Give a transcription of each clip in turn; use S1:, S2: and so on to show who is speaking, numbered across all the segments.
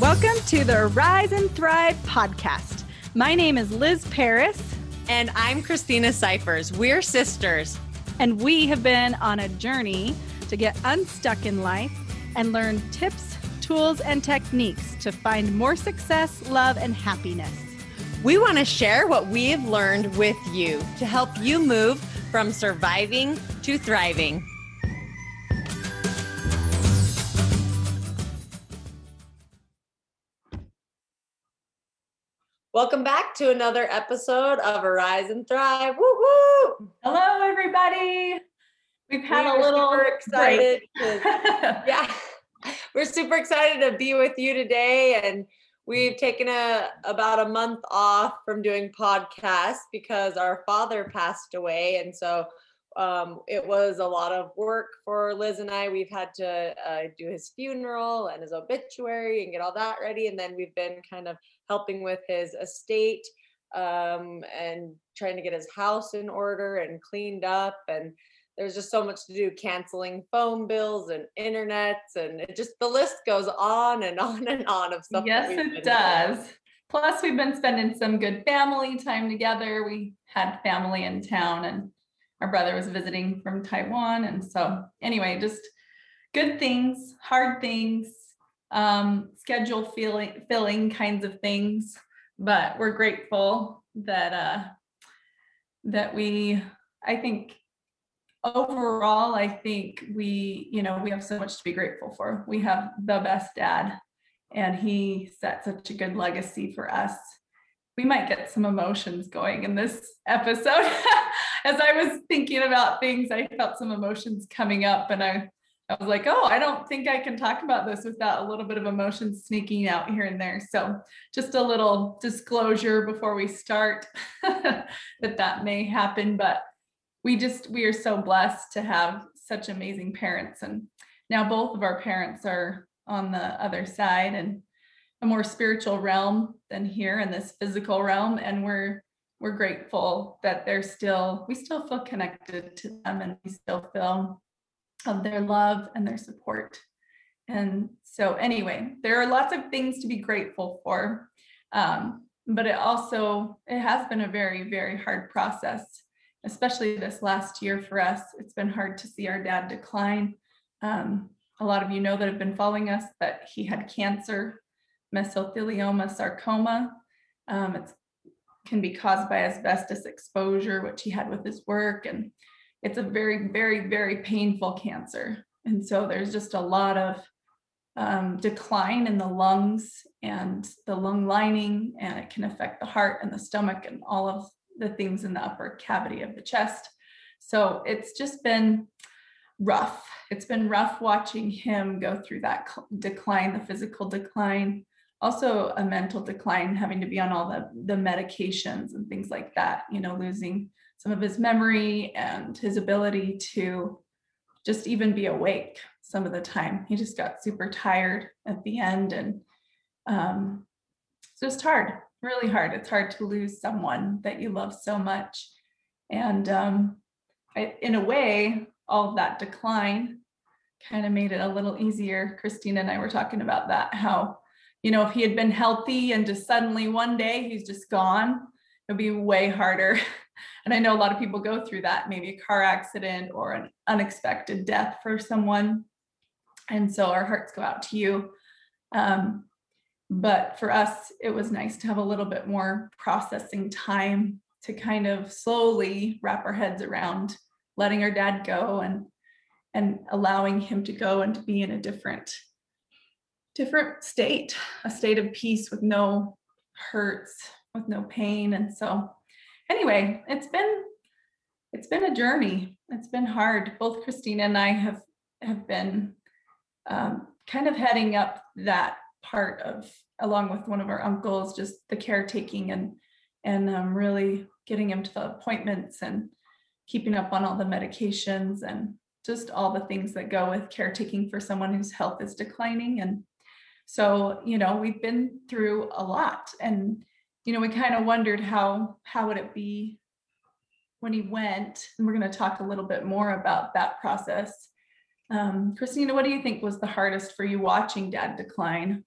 S1: Welcome to the Arise and Thrive podcast. My name is Liz Paris.
S2: And I'm Christina Cyphers. We're sisters.
S1: And we have been on a journey to get unstuck in life and learn tips, tools, and techniques to find more success, love, and happiness.
S2: We want to share what we've learned with you to help you move from surviving to thriving. Welcome back to another episode of Arise and Thrive. Woo woo!
S1: Hello, everybody. We've had we a little excited.
S2: To, yeah, we're super excited to be with you today, and we've taken a about a month off from doing podcasts because our father passed away, and so um, it was a lot of work for Liz and I. We've had to uh, do his funeral and his obituary and get all that ready. And then we've been kind of helping with his estate um, and trying to get his house in order and cleaned up. And there's just so much to do canceling phone bills and internets. And it just, the list goes on and on and on of stuff.
S3: Yes, it does. Doing. Plus, we've been spending some good family time together. We had family in town and our brother was visiting from Taiwan. And so, anyway, just good things, hard things, um, schedule filling, filling kinds of things. But we're grateful that uh, that we, I think, overall, I think we, you know, we have so much to be grateful for. We have the best dad, and he set such a good legacy for us. We might get some emotions going in this episode. As I was thinking about things, I felt some emotions coming up, and I I was like, oh, I don't think I can talk about this without a little bit of emotion sneaking out here and there. So, just a little disclosure before we start that that may happen. But we just, we are so blessed to have such amazing parents. And now both of our parents are on the other side and a more spiritual realm than here in this physical realm. And we're, we're grateful that they're still, we still feel connected to them and we still feel of their love and their support. And so, anyway, there are lots of things to be grateful for. Um, but it also it has been a very very hard process especially this last year for us it's been hard to see our dad decline um, a lot of you know that have been following us that he had cancer mesothelioma sarcoma um, it can be caused by asbestos exposure which he had with his work and it's a very, very, very painful cancer. And so there's just a lot of um, decline in the lungs and the lung lining, and it can affect the heart and the stomach and all of the things in the upper cavity of the chest. So it's just been rough. It's been rough watching him go through that decline, the physical decline, also a mental decline, having to be on all the, the medications and things like that, you know, losing some of his memory and his ability to just even be awake some of the time. He just got super tired at the end and um, it's just hard, really hard. It's hard to lose someone that you love so much. And um, I, in a way, all of that decline kind of made it a little easier. Christina and I were talking about that, how, you know, if he had been healthy and just suddenly one day he's just gone, it'd be way harder and I know a lot of people go through that, maybe a car accident or an unexpected death for someone. And so our hearts go out to you. Um, but for us, it was nice to have a little bit more processing time to kind of slowly wrap our heads around letting our dad go and and allowing him to go and to be in a different different state a state of peace with no hurts with no pain and so anyway, it's been it's been a journey. It's been hard. Both Christina and I have have been um, kind of heading up that part of, along with one of our uncles, just the caretaking and and um, really getting him to the appointments and keeping up on all the medications and just all the things that go with caretaking for someone whose health is declining. And so, you know, we've been through a lot and you know, we kind of wondered how how would it be when he went, and we're going to talk a little bit more about that process. Um, Christina, what do you think was the hardest for you watching Dad decline?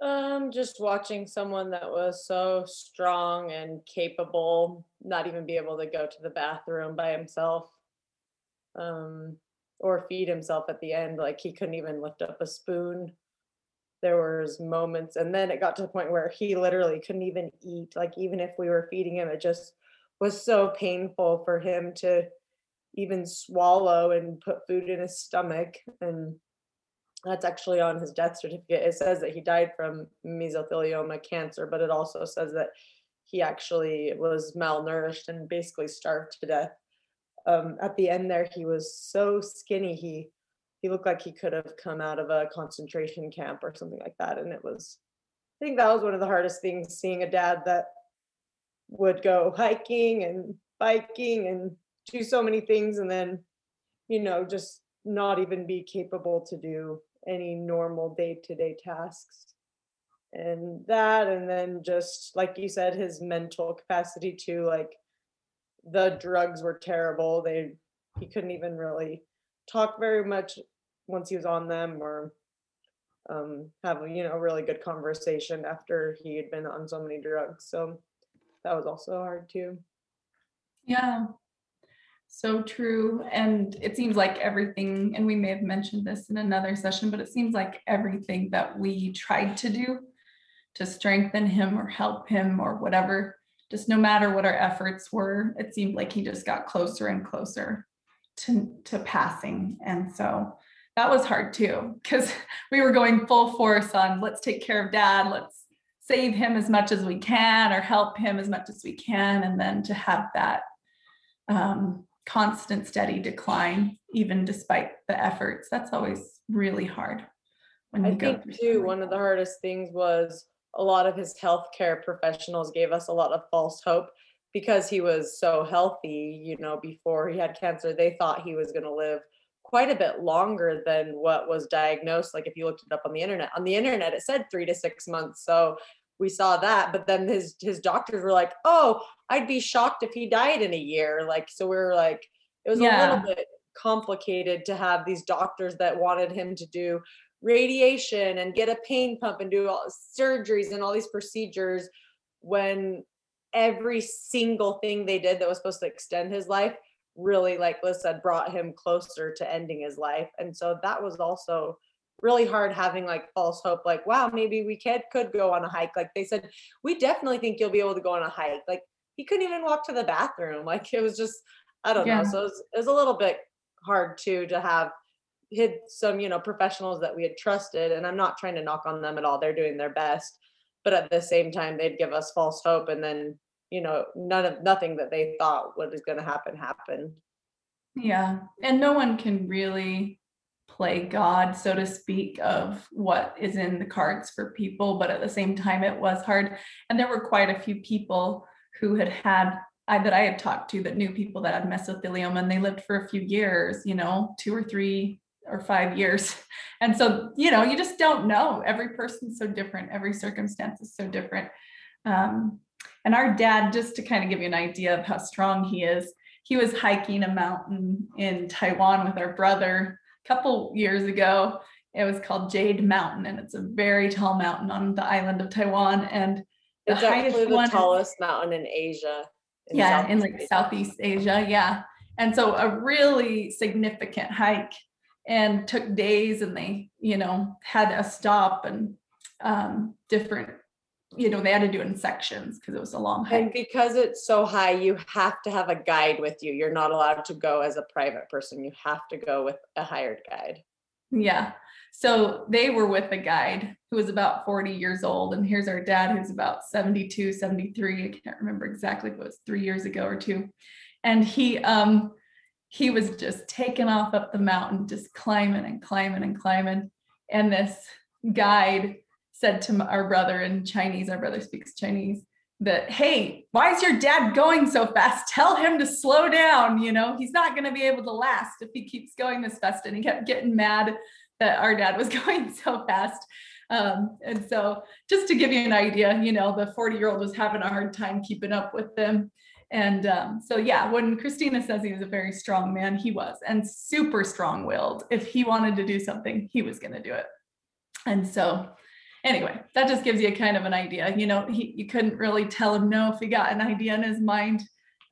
S2: Um, just watching someone that was so strong and capable, not even be able to go to the bathroom by himself. Um, or feed himself at the end. Like he couldn't even lift up a spoon. There was moments, and then it got to the point where he literally couldn't even eat. Like even if we were feeding him, it just was so painful for him to even swallow and put food in his stomach. And that's actually on his death certificate. It says that he died from mesothelioma cancer, but it also says that he actually was malnourished and basically starved to death. Um, at the end there, he was so skinny. He he looked like he could have come out of a concentration camp or something like that. And it was, I think that was one of the hardest things seeing a dad that would go hiking and biking and do so many things and then, you know, just not even be capable to do any normal day to day tasks. And that, and then just like you said, his mental capacity to like the drugs were terrible. They, he couldn't even really talk very much once he was on them or um, have you know a really good conversation after he had been on so many drugs. So that was also hard too.
S3: Yeah, so true. And it seems like everything, and we may have mentioned this in another session, but it seems like everything that we tried to do to strengthen him or help him or whatever, just no matter what our efforts were, it seemed like he just got closer and closer to, to passing. And so that was hard too, because we were going full force on let's take care of dad, let's save him as much as we can or help him as much as we can. And then to have that um, constant steady decline even despite the efforts that's always really hard
S2: when you I go think too one of the hardest things was a lot of his healthcare professionals gave us a lot of false hope because he was so healthy you know before he had cancer. They thought he was going to live quite a bit longer than what was diagnosed like if you looked it up on the internet on the internet it said 3 to 6 months so we saw that but then his his doctors were like oh i'd be shocked if he died in a year like so we were like it was yeah. a little bit complicated to have these doctors that wanted him to do radiation and get a pain pump and do all surgeries and all these procedures when every single thing they did that was supposed to extend his life really like liz said brought him closer to ending his life. And so that was also really hard having like false hope like wow maybe we could could go on a hike. Like they said we definitely think you'll be able to go on a hike. Like he couldn't even walk to the bathroom. Like it was just i don't yeah. know so it was, it was a little bit hard too to have hit some you know professionals that we had trusted and i'm not trying to knock on them at all. They're doing their best. But at the same time they'd give us false hope and then you know none of nothing that they thought was going to happen happened
S3: yeah and no one can really play God, so to speak, of what is in the cards for people. But at the same time, it was hard. And there were quite a few people who had had I, that I had talked to that knew people that had mesothelioma and they lived for a few years, you know, two or three or five years. And so, you know, you just don't know. Every person's so different. Every circumstance is so different. Um, and our dad, just to kind of give you an idea of how strong he is, he was hiking a mountain in Taiwan with our brother a couple years ago. It was called Jade Mountain, and it's a very tall mountain on the island of Taiwan. And
S2: the it's actually the tallest mountain in Asia.
S3: In yeah, Southeast in like Asia. Southeast Asia. Yeah. And so a really significant hike and took days and they, you know, had a stop and um, different you know, they had to do it in sections because it was a long hike.
S2: And because it's so high, you have to have a guide with you. You're not allowed to go as a private person. You have to go with a hired guide.
S3: Yeah. So they were with a guide who was about 40 years old. And here's our dad who's about 72, 73. I can't remember exactly if it was three years ago or two. And he um he was just taking off up the mountain, just climbing and climbing and climbing. And this guide said to our brother in Chinese, our brother speaks Chinese, that, hey, why is your dad going so fast? Tell him to slow down. You know, he's not going to be able to last if he keeps going this fast. And he kept getting mad that our dad was going so fast. Um, and so, just to give you an idea, you know, the 40 year old was having a hard time keeping up with them. And um, so, yeah, when Christina says he was a very strong man, he was, and super strong willed. If he wanted to do something, he was going to do it. And so, anyway, that just gives you a kind of an idea. You know, he you couldn't really tell him no if he got an idea in his mind.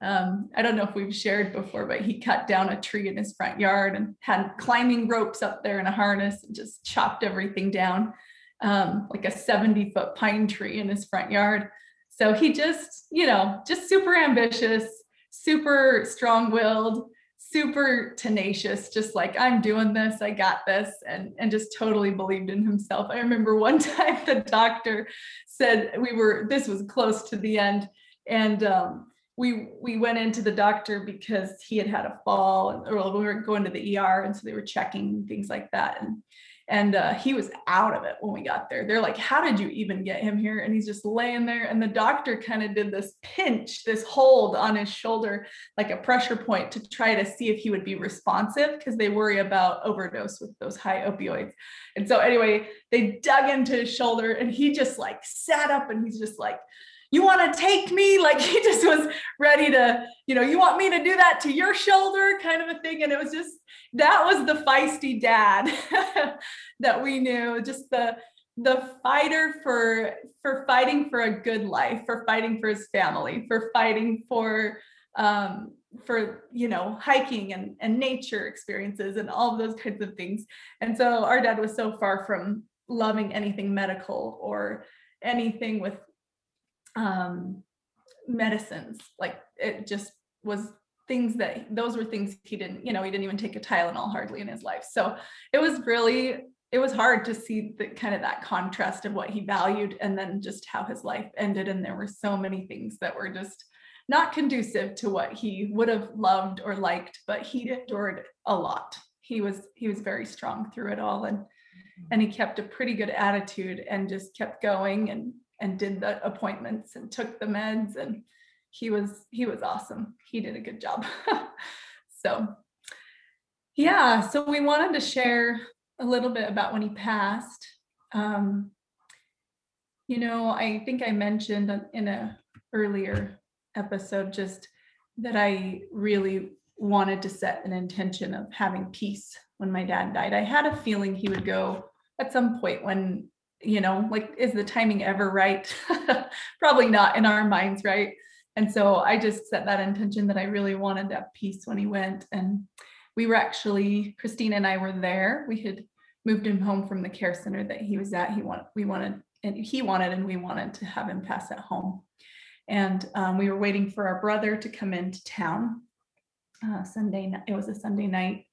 S3: Um, I don't know if we've shared before, but he cut down a tree in his front yard and had climbing ropes up there in a harness and just chopped everything down, um, like a 70 foot pine tree in his front yard. So he just, you know, just super ambitious, super strong willed, super tenacious, just like I'm doing this, I got this, and and just totally believed in himself. I remember one time the doctor said we were this was close to the end, and um, we we went into the doctor because he had had a fall, or we were going to the ER, and so they were checking things like that, and and uh, he was out of it when we got there. They're like, "How did you even get him here?" And he's just laying there. And the doctor kind of did this pinch, this hold on his shoulder, like a pressure point, to try to see if he would be responsive because they worry about overdose with those high opioids. And so anyway, they dug into his shoulder, and he just like sat up, and he's just like, you want to take me? Like he just was ready to you know you want me to do that to your shoulder? kind of a thing. And it was just that was the feisty dad that we knew. Just the the fighter for for fighting for a good life for fighting for his family for fighting for um for you know hiking and and nature experiences and all of those kinds of things. And so our dad was so far from loving anything medical or anything with um, medicines. Like it just was things that those were things he didn't, you know, he didn't even take a Tylenol hardly in his life. So it was really, it was hard to see the kind of that contrast of what he valued and then just how his life ended. And there were so many things that were just not conducive to what he would have loved or liked, but he endured a lot. He was he was very strong through it all and and he kept a pretty good attitude and just kept going and and did the appointments and took the meds and he was he was awesome. He did a good job. So yeah so we wanted to share a little bit about when he passed. Um, you know i think i mentioned in a earlier episode just that i really wanted to set an intention of having peace when my dad died. I had a feeling he would go at some point when you know, like, is the timing ever right? Probably not in our minds, right? And so I just set that intention that I really wanted that peace when he went. And we were actually, Christina and I were there. We had moved him home from the care center that he was at. He wanted, we wanted, and he wanted, and we wanted to have him pass at home. And um, we were waiting for our brother to come into town. Uh, Sunday night, it was a Sunday night.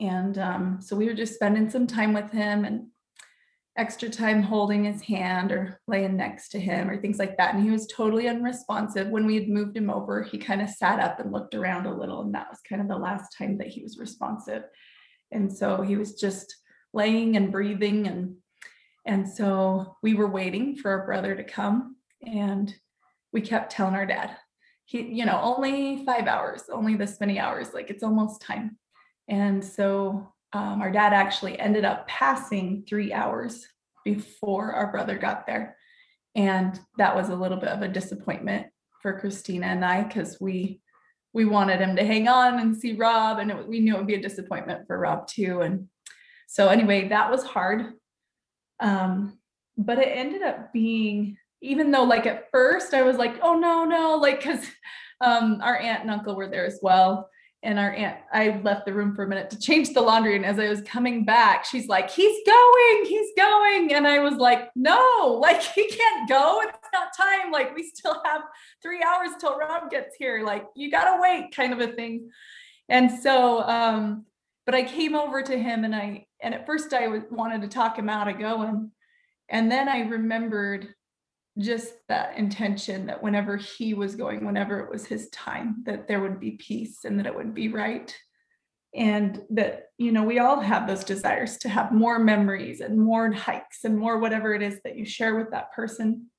S3: And um, so we were just spending some time with him and extra time holding his hand or laying next to him or things like that. And he was totally unresponsive. When we had moved him over, he kind of sat up and looked around a little. And that was kind of the last time that he was responsive. And so he was just laying and breathing. And, and so we were waiting for our brother to come. And we kept telling our dad, he, you know, only five hours, only this many hours, like it's almost time. And so um, our dad actually ended up passing three hours before our brother got there. And that was a little bit of a disappointment for Christina and I because we we wanted him to hang on and see Rob, and it, we knew it would be a disappointment for Rob too. And so anyway, that was hard. Um, but it ended up being, even though like at first I was like, oh no, no, like because um, our aunt and uncle were there as well and our aunt i left the room for a minute to change the laundry and as i was coming back she's like he's going he's going and i was like no like he can't go it's not time like we still have three hours till rob gets here like you gotta wait kind of a thing. And so um but i came over to him and i and at first i wanted to talk him out of going. And then i remembered just that intention that whenever he was going, whenever it was his time, that there would be peace and that it would be right. And that, you know, we all have those desires to have more memories and more hikes and more whatever it is that you share with that person.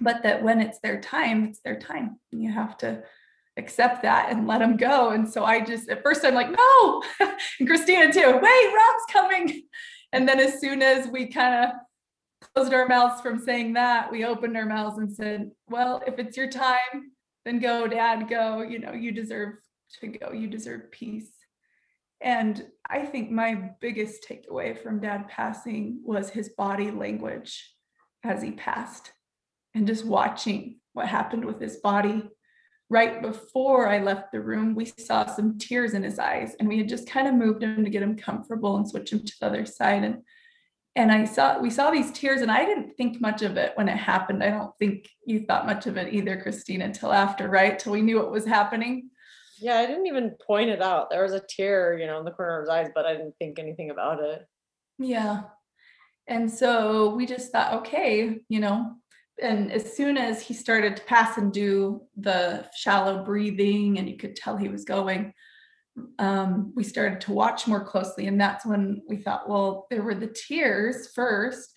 S3: But that when it's their time, it's their time. You have to accept that and let them go. And so I just, at first, I'm like, no. and Christina too, wait, Rob's coming. And then as soon as we kind of closed our mouths from saying that. We opened our mouths and said, Well, if it's your time, then go, dad, go. You know, you deserve to go. You deserve peace. And I think my biggest takeaway from dad passing was his body language. as he passed and just watching what happened with his body. Right before I left the room, we saw some tears in his eyes, and we had just kind of moved him to get him comfortable and switch him to the other side. And and I saw we saw these tears, and I didn't think much of it when it happened. I don't think you thought much of it either, Christina, until after, right? Till we knew what was happening.
S2: Yeah, I didn't even point it out. There was a tear, you know, in the corner of his eyes, but I didn't think anything about it.
S3: Yeah. And so we just thought, okay, you know, and as soon as he started to pass and do the shallow breathing, and you could tell he was going, um, we started to watch more closely. And that's when we thought, well, there were the tears first.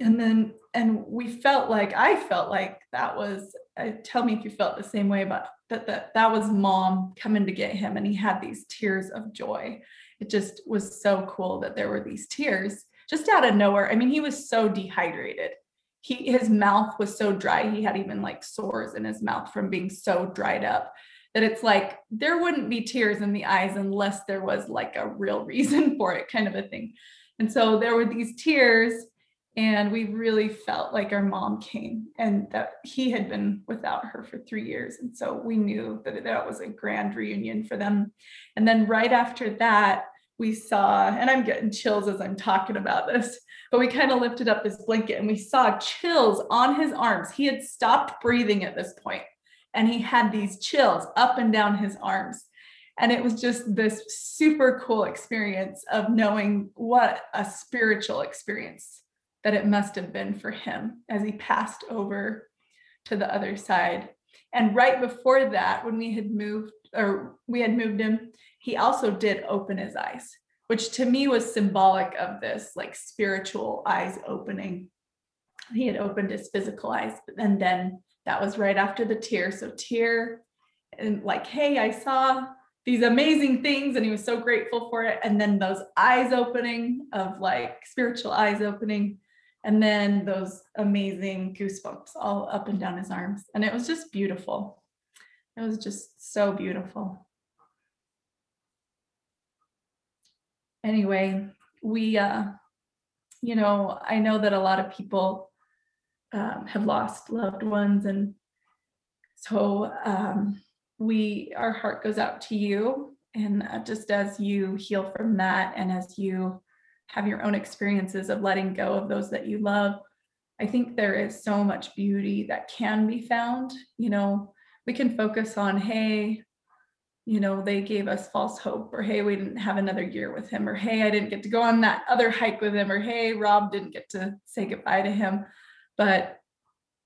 S3: And then, and we felt like, I felt like that was, uh, tell me if you felt the same way, but that, that that was mom coming to get him. And he had these tears of joy. It just was so cool that there were these tears just out of nowhere. I mean, he was so dehydrated. He his mouth was so dry. He had even like sores in his mouth from being so dried up that it's like there wouldn't be tears in the eyes unless there was like a real reason for it, kind of a thing. And so there were these tears, and we really felt like our mom came and that he had been without her for three years. And so we knew that that was a grand reunion for them. And then right after that, we saw, and I'm getting chills as I'm talking about this, but we kind of lifted up his blanket and we saw chills on his arms. He had stopped breathing at this point and he had these chills up and down his arms. And it was just this super cool experience of knowing what a spiritual experience that it must have been for him as he passed over to the other side. And right before that, when we had moved or we had moved him, he also did open his eyes, which to me was symbolic of this like spiritual eyes opening. He had opened his physical eyes, and then that was right after the tear. So, tear and like, hey, I saw these amazing things, and he was so grateful for it. And then those eyes opening of like spiritual eyes opening, and then those amazing goosebumps all up and down his arms. And it was just beautiful. It was just so beautiful. anyway, we, uh, you know, I know that a lot of people um, have lost loved ones, and so um, we, our heart goes out to you, and uh, just as you heal from that, and as you have your own experiences of letting go of those that you love, I think there is so much beauty that can be found. You know, we can focus on, hey, you know, they gave us false hope, or hey, we didn't have another year with him, or hey, I didn't get to go on that other hike with him, or hey, Rob didn't get to say goodbye to him. But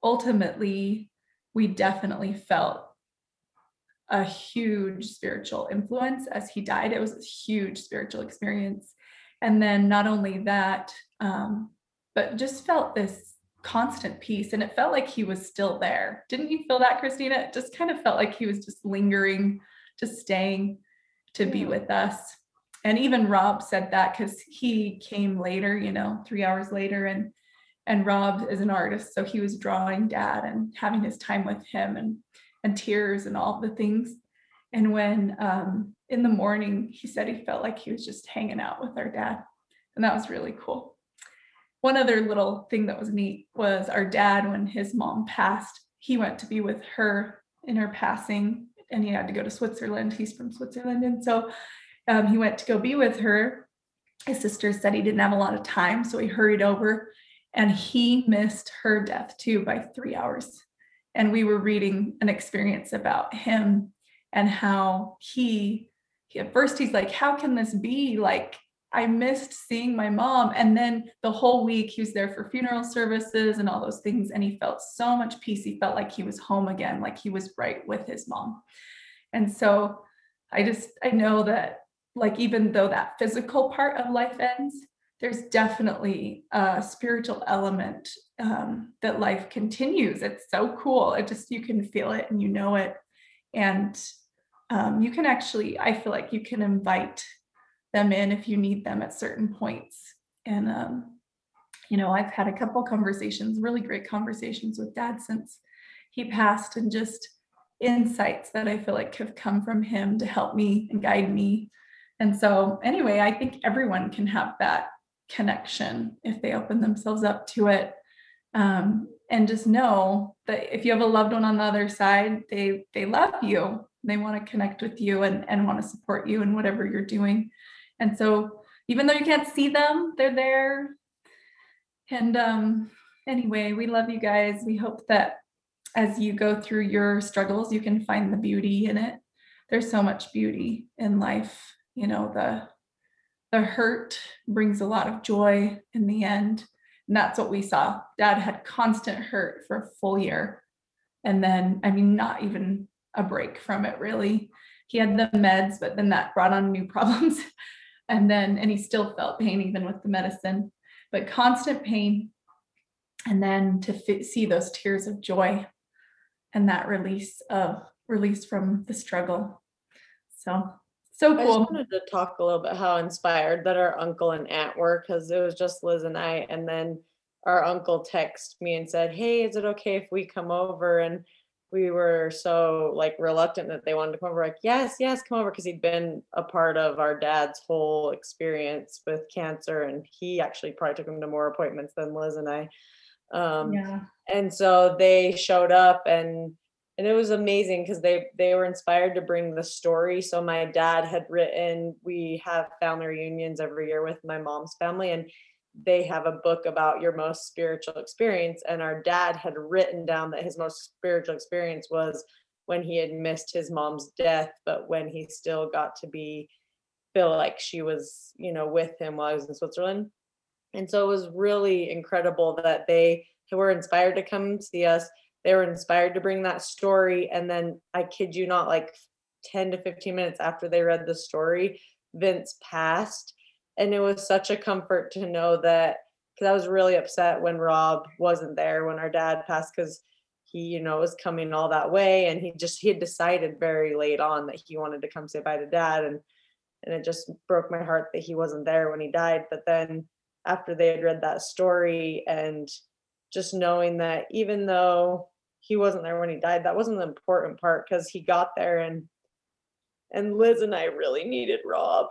S3: ultimately, we definitely felt a huge spiritual influence as he died. It was a huge spiritual experience. And then not only that, um, but just felt this constant peace. And it felt like he was still there. Didn't you feel that, Christina? It just kind of felt like he was just lingering just staying to be with us. And even Rob said that because he came later, you know, three hours later, and and Rob is an artist, so he was drawing dad and having his time with him and and tears and all the things. And when um, in the morning he said he felt like he was just hanging out with our dad, and that was really cool. One other little thing that was neat was our dad when his mom passed, he went to be with her in her passing and he had to go to Switzerland. He's from Switzerland. And so um, he went to go be with her. His sister said he didn't have a lot of time. So he hurried over and he missed her death too by three hours. And we were reading an experience about him and how he, he at first he's like, How can this be? Like, I missed seeing my mom. And then the whole week he was there for funeral services and all those things. And he felt so much peace. He felt like he was home again, like he was right with his mom. And so I just, I know that, like, even though that physical part of life ends, there's definitely a spiritual element um, that life continues. It's so cool. It just, you can feel it and you know it. And um, you can actually, I feel like you can invite them in if you need them at certain points. And, um, you know, I've had a couple conversations, really great conversations with dad since he passed, and just insights that I feel like have come from him to help me and guide me. And so, anyway, I think everyone can have that connection if they open themselves up to it. um, and just know that if you have a loved one on the other side they they love you they want to connect with you and, and want to support you in whatever you're doing. And so even though you can't see them they're there. And um anyway we love you guys. We hope that as you go through your struggles you can find the beauty in it. There's so much beauty in life you know the the hurt brings a lot of joy in the end and that's what we saw. Dad had constant hurt for a full year. And then, I mean, not even a break from it really. He had the meds, but then that brought on new problems. and then, and he still felt pain even with the medicine, but constant pain. And then to see those tears of joy and that release of release from the struggle. So so cool.
S2: I just wanted to talk a little bit how inspired that our uncle and aunt were because it was just Liz and I. And then our uncle texted me and said, Hey, is it okay if we come over? And we were so like reluctant that they wanted to come over. Like, yes, yes, come over because he'd been a part of our dad's whole experience with cancer. And he actually probably took him to more appointments than Liz and I. Um,
S3: yeah.
S2: and so they showed up and and it was amazing because they they were inspired to bring the story. So my dad had written we have family reunions every year with my mom's family and they have a book about your most spiritual experience. And our dad had written down that his most spiritual experience was when he had missed his mom's death but when he still got to be feel like she was you know with him while i was in switzerland. And so it was really incredible that they were inspired to come see us they were inspired to bring that story and then i kid you not like 10 to 15 minutes after they read the story vince passed. And it was such a comfort to know that because i was really upset when rob wasn't there when our dad passed because he you know was coming all that way and he just he had decided very late on that he wanted to come say bye to dad and and it just broke my heart that he wasn't there when he died. But then after they had read that story and just knowing that even though he wasn't there when he died. That wasn't the important part because he got there and and liz and i really needed rob.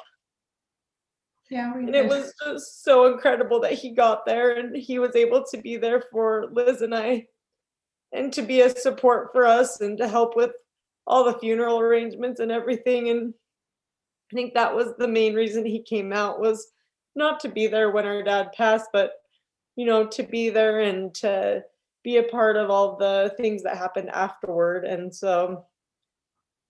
S3: Yeah. We
S2: and it was just so incredible that he got there and he was able to be there for liz and i and to be a support for us and to help with all the funeral arrangements and everything. And i think that was the main reason he came out was not to be there when our dad passed but you know to be there and to be a part of all the things that happened afterward and so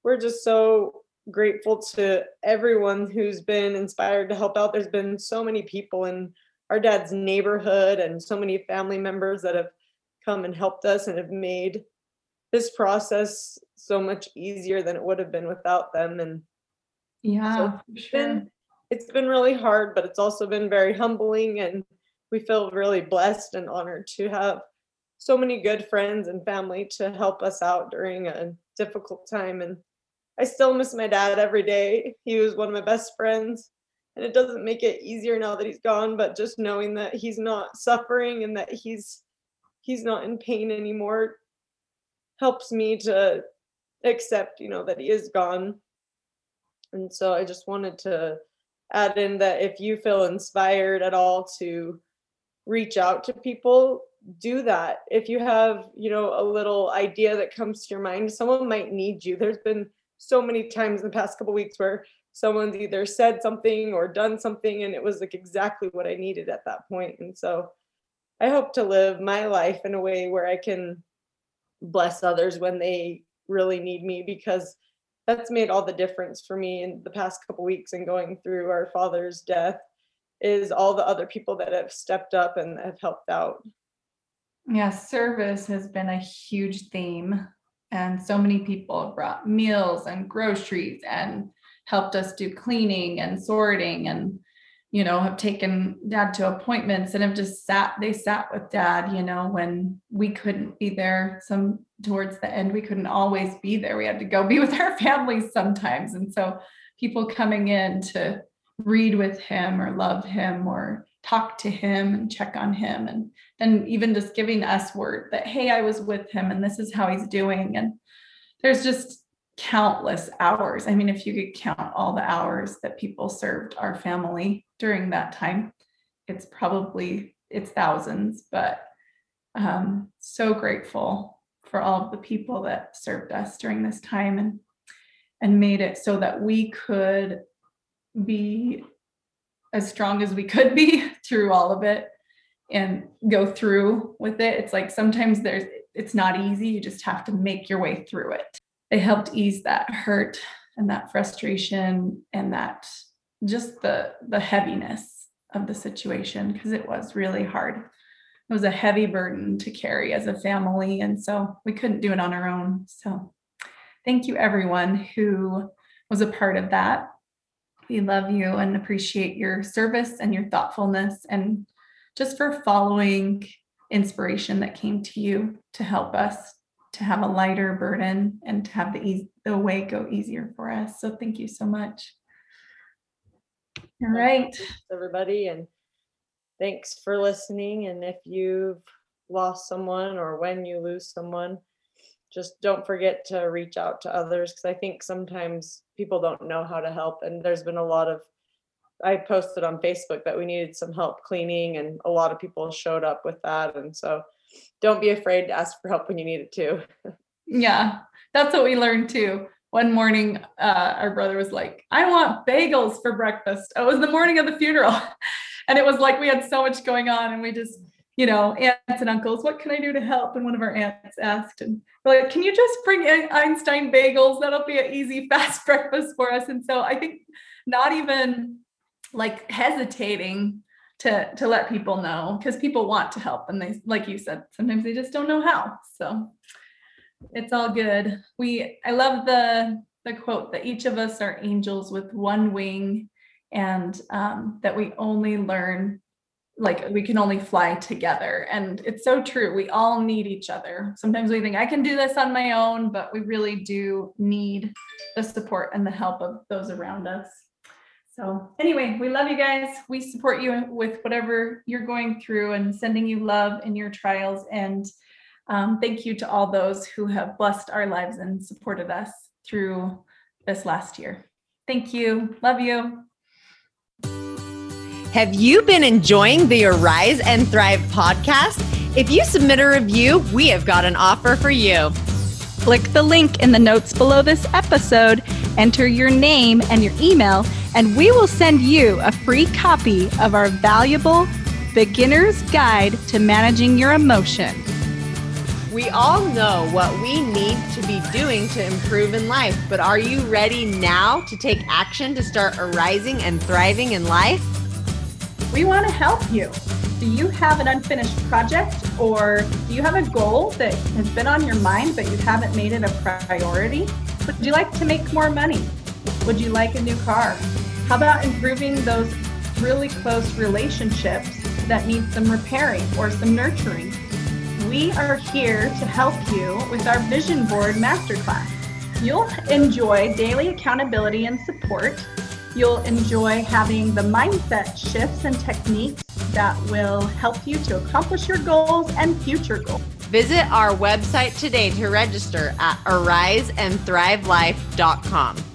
S2: we're just so grateful to everyone who's been inspired to help out there's been so many people in our dad's neighborhood and so many family members that have come and helped us and have made this process so much easier than it would have been without them and
S3: yeah. for
S2: it's
S3: sure.
S2: been it's been really hard but it's also been very humbling and we feel really blessed and honored to have so many good friends and family to help us out during a difficult time and i still miss my dad every day. He was one of my best friends and it doesn't make it easier now that he's gone but just knowing that he's not suffering and that he's he's not in pain anymore helps me to accept you know that he is gone. And so i just wanted to add in that if you feel inspired at all to reach out to people do that. If you have you know a little idea that comes to your mind someone might need you. There's been so many times in the past couple weeks where someone's either said something or done something and it was like exactly what i needed at that point. And so i hope to live my life in a way where i can bless others when they really need me because that's made all the difference for me in the past couple weeks and going through our father's death is all the other people that have stepped up and have helped out
S3: Yeah, service has been a huge theme. And so many people brought meals and groceries and helped us do cleaning and sorting and, you know, have taken dad to appointments and have just sat, they sat with dad, you know, when we couldn't be there. Some towards the end, we couldn't always be there. We had to go be with our families sometimes. And so people coming in to read with him or love him or talk to him and check on him. And then even just giving us word that hey i was with him and this is how he's doing. And there's just countless hours. I mean if you could count all the hours that people served our family during that time it's probably it's thousands. But um, so grateful for all of the people that served us during this time and and made it so that we could be as strong as we could be through all of it and go through with it. It's like sometimes there's it's not easy. You just have to make your way through it. They helped ease that hurt and that frustration and that just the the heaviness of the situation because it was really hard. It was a heavy burden to carry as a family and so we couldn't do it on our own. So thank you everyone who was a part of that. We love you and appreciate your service and your thoughtfulness and just for following inspiration that came to you to help us to have a lighter burden and to have the easy, the way go easier for us. So thank you so much. All right.
S2: everybody, and thanks for listening. And if you've lost someone or when you lose someone, just don't forget to reach out to others because I think sometimes people don't know how to help. And there's been a lot of I posted on Facebook that we needed some help cleaning, and a lot of people showed up with that. And so don't be afraid to ask for help when you need it too.
S3: yeah, that's what we learned too. One morning, uh, our brother was like, I want bagels for breakfast. it was the morning of the funeral. and it was like we had so much going on, and we just, you know, aunts and uncles, what can I do to help? And one of our aunts asked, and like, can you just bring Einstein bagels? That'll be an easy, fast breakfast for us. And so I think not even like hesitating to to let people know because people want to help and they like you said sometimes they just don't know how so it's all good we i love the the quote that each of us are angels with one wing and um, that we only learn like we can only fly together and it's so true we all need each other sometimes we think i can do this on my own but we really do need the support and the help of those around us so, anyway, we love you guys. We support you with whatever you're going through and sending you love in your trials. And um, thank you to all those who have blessed our lives and supported us through this last year. Thank you. Love you.
S4: Have you been enjoying the Arise and Thrive podcast? If you submit a review, we have got an offer for you.
S1: Click the link in the notes below this episode, enter your name and your email and we will send you a free copy of our valuable Beginner's Guide to Managing Your Emotion.
S4: We all know what we need to be doing to improve in life, but are you ready now to take action to start arising and thriving in life?
S3: We want to help you. Do you have an unfinished project or do you have a goal that has been on your mind but you haven't made it a priority? Would you like to make more money? Would you like a new car? How about improving those really close relationships that need some repairing or some nurturing? We are here to help you with our Vision Board Masterclass. You'll enjoy daily accountability and support. You'll enjoy having the mindset shifts and techniques that will help you to accomplish your goals and future goals.
S4: Visit our website today to register at ariseandthrivelife.com.